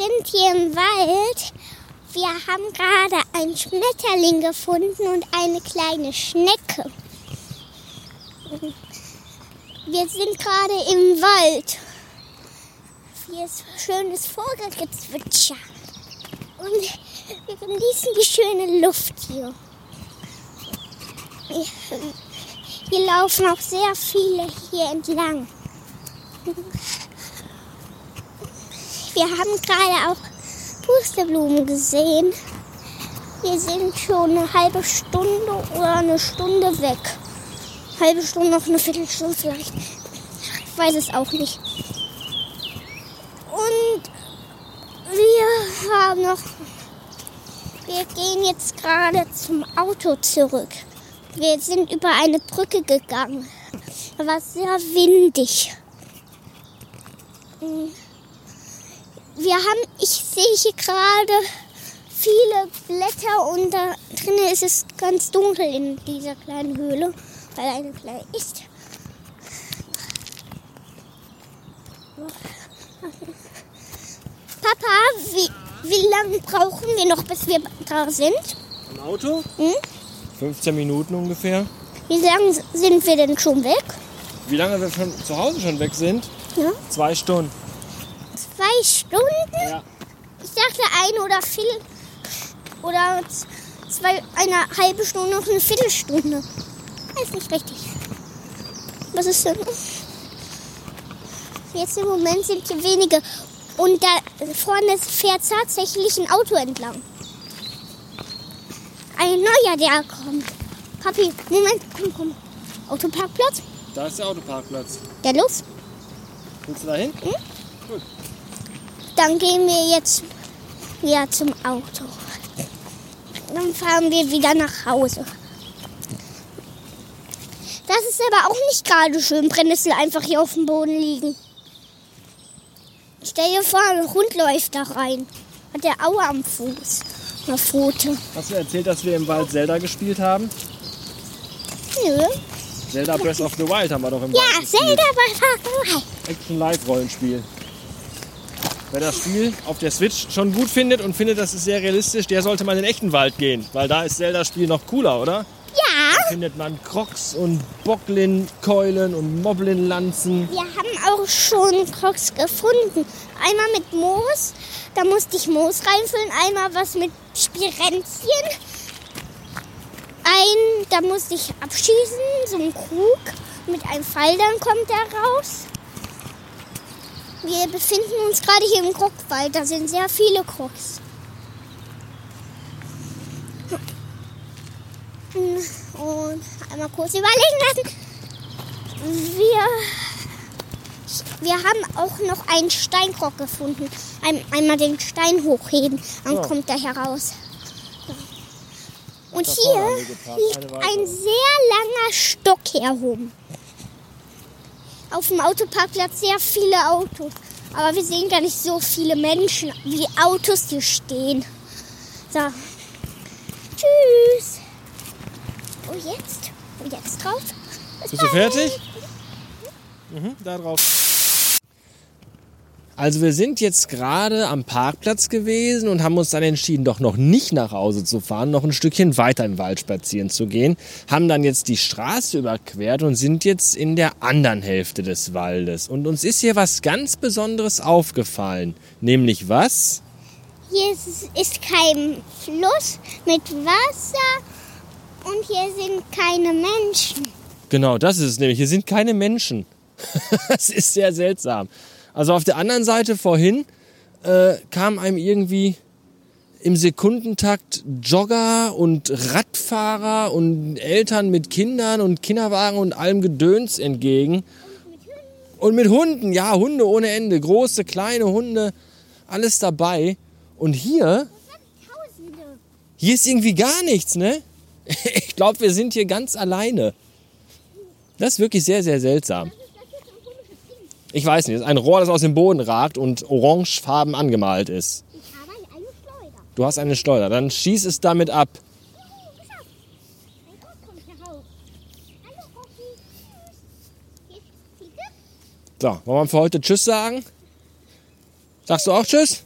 Wir sind hier im Wald. Wir haben gerade einen Schmetterling gefunden und eine kleine Schnecke. Wir sind gerade im Wald. Hier ist schönes Vogelgezwitscher. Und wir genießen die schöne Luft hier. Hier laufen auch sehr viele hier entlang. Wir haben gerade auch Pusteblumen gesehen. Wir sind schon eine halbe Stunde oder eine Stunde weg. Halbe Stunde, noch eine Viertelstunde vielleicht. Ich weiß es auch nicht. Und wir haben noch. Wir gehen jetzt gerade zum Auto zurück. Wir sind über eine Brücke gegangen. Da war sehr windig. Wir haben, ich sehe hier gerade viele Blätter und da drinnen ist es ganz dunkel in dieser kleinen Höhle, weil eine kleine ist. Papa, wie, wie lange brauchen wir noch, bis wir da sind? Im Auto? Hm? 15 Minuten ungefähr. Wie lange sind wir denn schon weg? Wie lange wir von zu Hause schon weg sind? Ja. Zwei Stunden. Zwei Stunden? Ja. Ich dachte ein oder viel oder zwei, eine halbe Stunde, noch eine Viertelstunde. Ist nicht richtig. Was ist denn? Jetzt im Moment sind hier wenige. Und da vorne fährt tatsächlich ein Auto entlang. Ein neuer, der kommt. Papi, Moment, komm, komm. Autoparkplatz? Da ist der Autoparkplatz. Der los. Willst du da hin? Dann gehen wir jetzt wieder zum Auto. Dann fahren wir wieder nach Hause. Das ist aber auch nicht gerade schön, Brennnessel einfach hier auf dem Boden liegen. Stell dir vor, ein Hund läuft da rein. Hat der Aue am Fuß. Eine Pfote. Hast du erzählt, dass wir im Wald Zelda gespielt haben? Nö. Zelda Breath of the Wild haben wir doch im Ja, Wald gespielt. Zelda bei Far Action-Live-Rollenspiel. Wer das Spiel auf der Switch schon gut findet und findet, das ist sehr realistisch, der sollte mal in den echten Wald gehen. Weil da ist Zelda-Spiel noch cooler, oder? Ja, Da findet man Crocs und Bocklin-Keulen und Moblin-Lanzen. wir haben auch schon Crocs gefunden. Einmal mit Moos, da musste ich Moos reinfüllen. Einmal was mit Spirenzchen. Ein, da musste ich abschießen, so ein Krug mit einem Pfeil, dann kommt der raus. Wir befinden uns gerade hier im Krogwald, da sind sehr viele Crocs. Und einmal kurz überlegen lassen. Wir, wir haben auch noch einen Steinkrog gefunden. Ein, einmal den Stein hochheben, dann Ja. kommt er heraus. Und hier liegt ein sehr langer Stock herum. Auf dem Autoparkplatz sehr viele Autos. Aber wir sehen gar nicht so viele Menschen, wie Autos hier stehen. So. Tschüss. Und jetzt? Und jetzt drauf? Bis Bist du fertig? Mhm, da drauf. Also wir sind jetzt gerade am Parkplatz gewesen und haben uns dann entschieden, doch noch nicht nach Hause zu fahren, noch ein Stückchen weiter im Wald spazieren zu gehen. Haben dann jetzt die Straße überquert und sind jetzt in der anderen Hälfte des Waldes. Und uns ist hier was ganz Besonderes aufgefallen. Nämlich was? Hier ist, ist kein Fluss mit Wasser und hier sind keine Menschen. Genau, das ist es nämlich. Hier sind keine Menschen. das ist sehr seltsam. Also auf der anderen Seite vorhin äh, kam einem irgendwie im Sekundentakt Jogger und Radfahrer und Eltern mit Kindern und Kinderwagen und allem Gedöns entgegen. Und mit Hunden, ja, Hunde ohne Ende, große, kleine Hunde, alles dabei. Und hier, hier ist irgendwie gar nichts, ne? Ich glaube, wir sind hier ganz alleine. Das ist wirklich sehr, sehr seltsam. Ich weiß nicht, ein Rohr, das aus dem Boden ragt und orangefarben angemalt ist. Ich habe eine Schleuder. Du hast eine Schleuder, dann schieß es damit ab. So, wollen wir für heute Tschüss sagen? Sagst du auch. Tschüss.